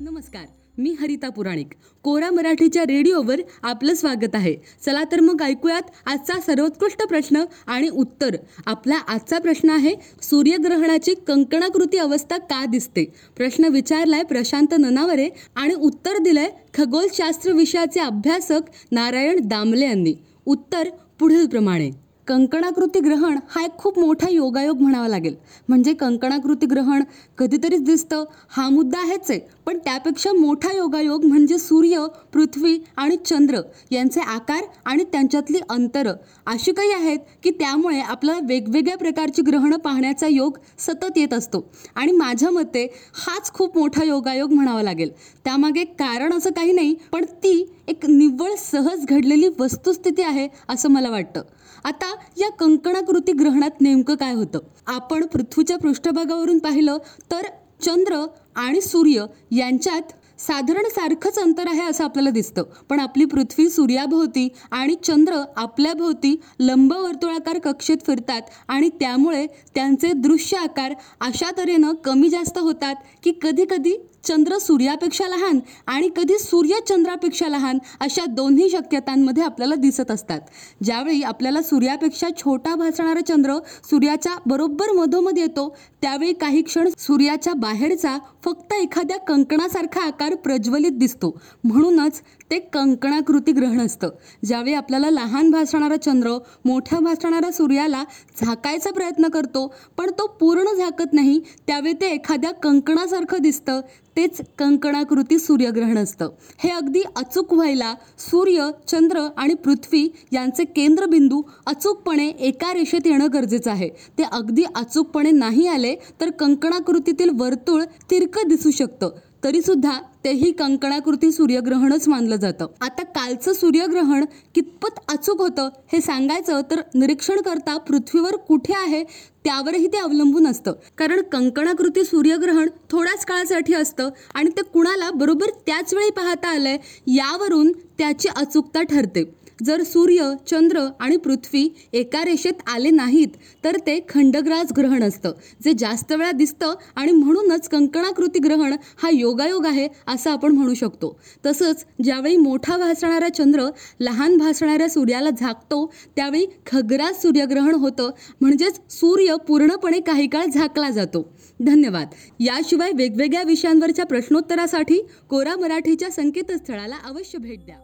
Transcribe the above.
नमस्कार मी हरिता पुराणिक. कोरा मराठीच्या रेडिओवर आपलं स्वागत आहे. चला तर मग ऐकूयात आजचा सर्वोत्कृष्ट प्रश्न आणि उत्तर. आपला आजचा प्रश्न आहे सूर्यग्रहणाची कंकणाकृती अवस्था का दिसते? प्रश्न विचारलाय प्रशांत ननावरे आणि उत्तर दिलंय खगोलशास्त्र विषयाचे अभ्यासक नारायण दामले यांनी. उत्तर पुढील प्रमाणे. कंकणाकृती ग्रहण हा एक खूप मोठा योगायोग म्हणावा लागेल. म्हणजे कंकणाकृती ग्रहण कधीतरीच दिसतं. हा मुद्दा आहेच आहे. पण त्यापेक्षा मोठा योगायोग म्हणजे सूर्य पृथ्वी आणि चंद्र यांचे आकार आणि त्यांच्यातली अंतरं. अशी काही आहेत की त्यामुळे आपल्याला वेगवेगळ्या प्रकारची ग्रहणं पाहण्याचा योग सतत येत असतो. आणि माझ्या मते हाच खूप मोठा योगायोग म्हणावा लागेल. त्यामागे कारण असं काही नाही पण ती एक निव्वळ सहज घडलेली वस्तुस्थिती आहे असं मला वाटतं. आता या कंकणाकृती ग्रहणात नेमकं काय होतं? आपण पृथ्वीच्या पृष्ठभागावरून पाहिलं तर चंद्र आणि सूर्य यांच्यात साधारण सारखंच अंतर आहे असं आपल्याला दिसतं. पण आपली पृथ्वी सूर्याभोवती आणि चंद्र आपल्याभोवती लंबवर्तुळाकार कक्षेत फिरतात आणि त्यामुळे त्यांचे दृश्य आकार अशा तऱ्हेनं कमी जास्त होतात की कधीकधी चंद्र सूर्यापेक्षा लहान आणि कधी सूर्य चंद्रापेक्षा लहान अशा दोन्ही शक्यतांमध्ये आपल्याला दिसत असतात. ज्यावेळी आपल्याला सूर्यापेक्षा छोटा भासणारा चंद्र सूर्याच्या बरोबर मधोमध येतो त्यावेळी काही क्षण सूर्याच्या बाहेरचा फक्त एखाद्या कंकणासारखा आकार प्रज्वलित दिसतो. म्हणूनच ते कंकणाकृती ग्रहण असतं. ज्यावेळी आपल्याला लहान भासणारा चंद्र मोठ्या भासणाऱ्या सूर्याला झाकायचा प्रयत्न करतो पण तो पूर्ण झाकत नाही त्यावेळी ते एखाद्या कंकणासारखं दिसतं. तेच कंकणाकृती सूर्यग्रहण असतं. हे अगदी अचूक व्हायला सूर्य चंद्र आणि पृथ्वी यांचे केंद्रबिंदू अचूकपणे एका रेषेत येणं गरजेचं आहे. ते अगदी अचूकपणे नाही आले तर कंकणाकृतीतील वर्तुळ तिरकं दिसू शकतं. तरीसुद्धा तेही कंकणाकृती सूर्यग्रहणच मानलं जातं. आता कालचं सूर्यग्रहण कितपत अचूक होतं हे सांगायचं तर निरीक्षण करता पृथ्वीवर कुठे आहे त्यावरही ते अवलंबून असतं. कारण कंकणाकृती सूर्यग्रहण थोड्याच काळासाठी असतं आणि ते कुणाला बरोबर त्याच वेळी पाहता आलंय यावरून त्याची अचूकता ठरते. जर सूर्य चंद्र आणि पृथ्वी एका रेषेत आले नाहीत तर ते खंडग्रास ग्रहण असतं जे जास्त वेळा दिसतं आणि म्हणूनच कंकणाकृती ग्रहण हा योगायोग आहे असं आपण म्हणू शकतो. तसंच ज्यावेळी मोठा भासणारा चंद्र लहान भासणाऱ्या सूर्याला झाकतो त्यावेळी खग्रास सूर्यग्रहण होतं म्हणजेच सूर्य पूर्णपणे काही काळ झाकला जातो. धन्यवाद. याशिवाय वेगवेगळ्या विषयांवरच्या प्रश्नोत्तरासाठी कोरा मराठीच्या संकेतस्थळाला अवश्य भेट द्या.